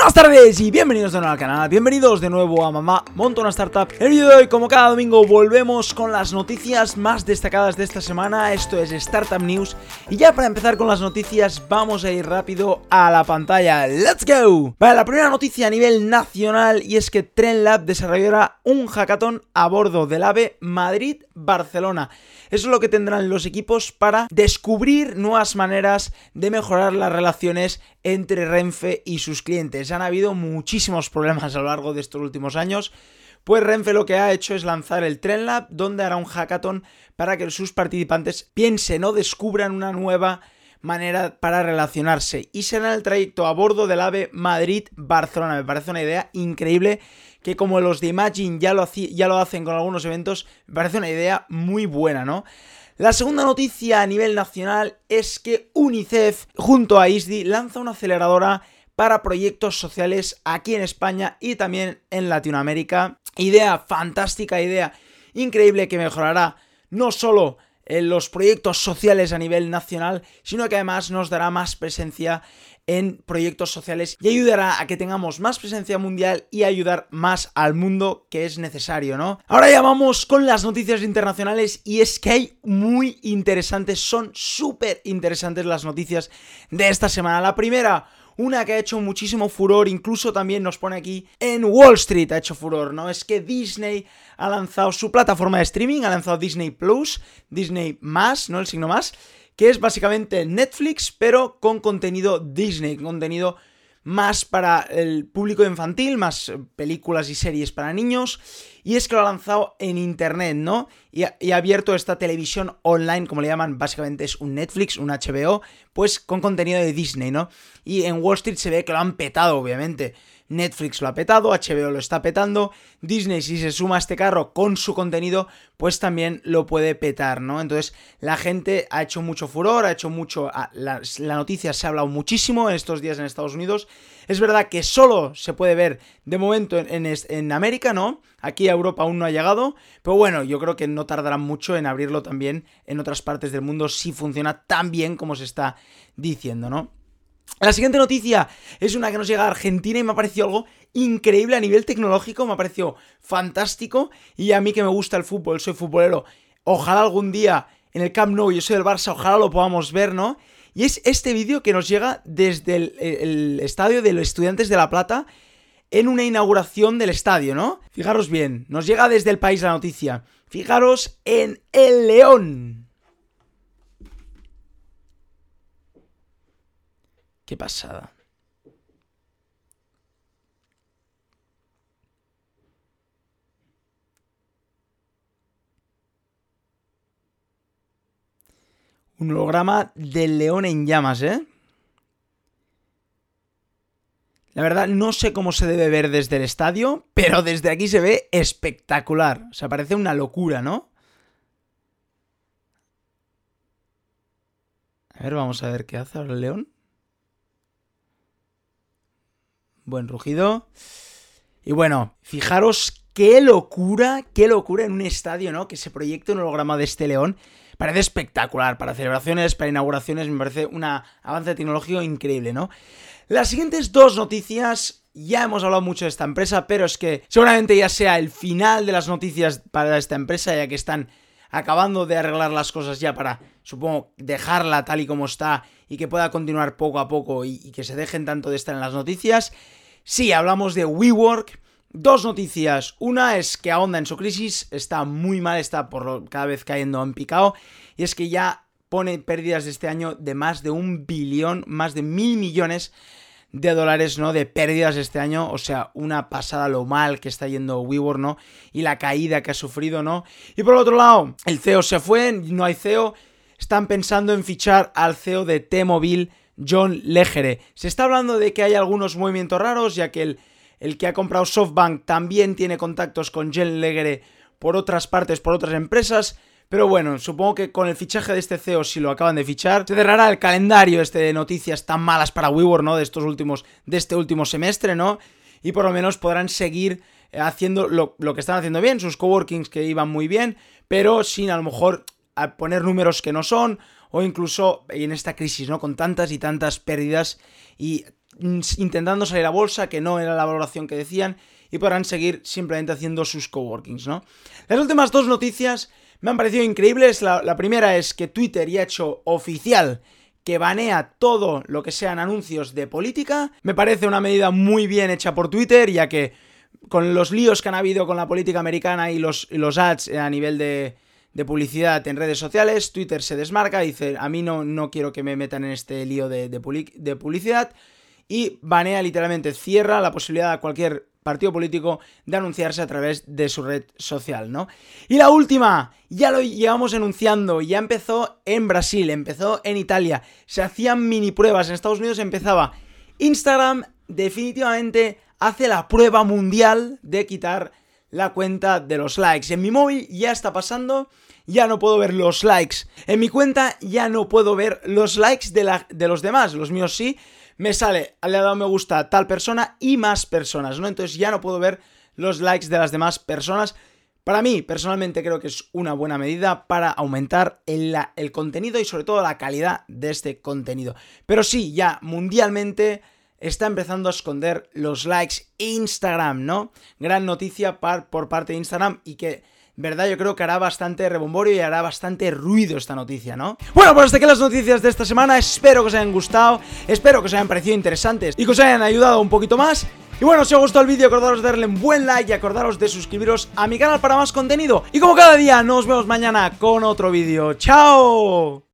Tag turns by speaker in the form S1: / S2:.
S1: Buenas tardes y bienvenidos de nuevo al canal, bienvenidos de nuevo a Mamá Monto una Startup. El vídeo de hoy, como cada domingo, volvemos con las noticias más destacadas de esta semana. Esto es Startup News. Y ya para empezar con las noticias, vamos a ir rápido a la pantalla. ¡Let's go! Vale, la primera noticia a nivel nacional Y es que TrendLab desarrollará un hackathon a bordo del AVE Madrid-Barcelona. Eso es lo que tendrán los equipos para descubrir nuevas maneras de mejorar las relaciones entre Renfe y sus clientes. Han habido muchísimos problemas a lo largo de estos últimos años. Pues Renfe lo que ha hecho es lanzar el TrendLab, donde hará un hackathon para que sus participantes piensen o descubran una nueva manera para relacionarse. Y será el trayecto a bordo del AVE Madrid-Barcelona. Me parece una idea increíble que como los de Imagine ya lo, ya lo hacen con algunos eventos, me parece una idea muy buena, ¿no? La segunda noticia a nivel nacional es que UNICEF junto a ISDI lanza una aceleradora para proyectos sociales aquí en España y también en Latinoamérica. Idea fantástica, idea increíble que mejorará no solo en los proyectos sociales a nivel nacional, sino que además nos dará más presencia en proyectos sociales y ayudará a que tengamos más presencia mundial y ayudar más al mundo que es necesario, ¿no? Ahora ya vamos con las noticias internacionales y es que hay muy interesantes, son súper interesantes las noticias de esta semana. La primera, una que ha hecho muchísimo furor, incluso también nos pone aquí en Wall Street ha hecho furor, ¿no? Es que Disney ha lanzado su plataforma de streaming, ha lanzado Disney Plus, Disney más, ¿no? El signo más que es básicamente Netflix, pero con contenido Disney, contenido más para el público infantil, más películas y series para niños. Y es que lo ha lanzado en internet, ¿no? Y ha, y ha, abierto esta televisión online, como le llaman, básicamente es un Netflix, un HBO, pues con contenido de Disney, ¿no? Y en Wall Street se ve que lo han petado, obviamente. Netflix lo ha petado, HBO lo está petando, Disney si se suma a este carro con su contenido, pues también lo puede petar, ¿no? Entonces la gente ha hecho mucho furor, ha hecho mucho... La, la noticia se ha hablado muchísimo en estos días en Estados Unidos. Es verdad que solo se puede ver de momento en, en, en América, ¿no? Aquí a Europa aún no ha llegado, pero bueno, yo creo que no tardarán mucho en abrirlo también en otras partes del mundo si funciona tan bien como se está diciendo, ¿no? La siguiente noticia es una que nos llega a Argentina y me ha parecido algo increíble a nivel tecnológico, me ha parecido fantástico y a mí que me gusta el fútbol, soy futbolero, ojalá algún día en el Camp Nou, yo soy del Barça, ojalá lo podamos ver, ¿no? Y es este vídeo que nos llega desde el, el, estadio de los estudiantes de La Plata en una inauguración del estadio, ¿no? Fijaros bien, nos llega desde el país la noticia. Fijaros en el León. Qué pasada. Un holograma del león en llamas, ¿eh? La verdad, no sé cómo se debe ver desde el estadio, pero desde aquí se ve espectacular. O sea, parece una locura, ¿no? A ver, vamos a ver qué hace ahora el león. Buen rugido. Y bueno, fijaros qué locura, qué locura en un estadio, ¿no? Que se proyecte un holograma de este león. Parece espectacular. Para celebraciones, para inauguraciones, me parece un avance tecnológico increíble, ¿no? Las siguientes dos noticias ya hemos hablado mucho de esta empresa, pero es que seguramente ya sea el final de las noticias para esta empresa, ya que están acabando de arreglar las cosas ya para, supongo, dejarla tal y como está y que pueda continuar poco a poco y, y que se dejen tanto de estar en las noticias. Sí, hablamos de WeWork. Dos noticias. Una es que ahonda en su crisis, está muy mal, está por lo, cada vez cayendo en picado. Y es que ya pone pérdidas de este año de más de un billón, más de mil millones de dólares, ¿no? De pérdidas este año, o sea, una pasada lo mal que está yendo WeWork, ¿no? Y la caída que ha sufrido, ¿no? Y por otro lado, el CEO se fue, no hay CEO, están pensando en fichar al CEO de T-Mobile, John Legere. Se está hablando de que hay algunos movimientos raros, ya que el, el que ha comprado SoftBank también tiene contactos con John Legere por otras partes, por otras empresas. Pero bueno, supongo que con el fichaje de este CEO, si lo acaban de fichar, se cerrará el calendario este de noticias tan malas para WeWork, ¿no? De estos últimos, de este último semestre, ¿no? Y por lo menos podrán seguir eh, haciendo lo, lo que están haciendo bien, sus coworkings que iban muy bien, pero sin a lo mejor poner números que no son, o incluso en esta crisis, ¿no? Con tantas y tantas pérdidas y intentando salir a bolsa, que no era la valoración que decían, y podrán seguir simplemente haciendo sus coworkings, ¿no? Las últimas dos noticias me han parecido increíbles. La, primera es que Twitter ya ha hecho oficial que banea todo lo que sean anuncios de política. Me parece una medida muy bien hecha por Twitter, ya que con los líos que han habido con la política americana y los, los ads a nivel de, de, publicidad en redes sociales, Twitter se desmarca, dice, a mí no, no quiero que me metan en este lío de, de publicidad, y banea literalmente, cierra la posibilidad a cualquier partido político de anunciarse a través de su red social, ¿no? Y la última, ya lo llevamos anunciando, ya empezó en Brasil, empezó en Italia, se hacían mini pruebas, en Estados Unidos empezaba. Instagram definitivamente hace la prueba mundial de quitar la cuenta de los likes. En mi móvil ya está pasando, ya no puedo ver los likes. En mi cuenta ya no puedo ver los likes de, la, de los demás, los míos sí, me sale, le ha dado me gusta a tal persona y más personas, ¿no? Entonces ya no puedo ver los likes de las demás personas. Para mí, personalmente, creo que es una buena medida para aumentar el, el contenido y sobre todo la calidad de este contenido. Pero sí, ya mundialmente está empezando a esconder los likes Instagram, ¿no? Gran noticia por parte de Instagram y que ¿verdad? Yo creo que hará bastante rebomborio y hará bastante ruido esta noticia, ¿no? Bueno, pues hasta aquí las noticias de esta semana, espero que os hayan gustado, espero que os hayan parecido interesantes y que os hayan ayudado un poquito más. Y bueno, si os gustó el vídeo, acordaros de darle un buen like y acordaros de suscribiros a mi canal para más contenido. Y como cada día, nos vemos mañana con otro vídeo. ¡Chao!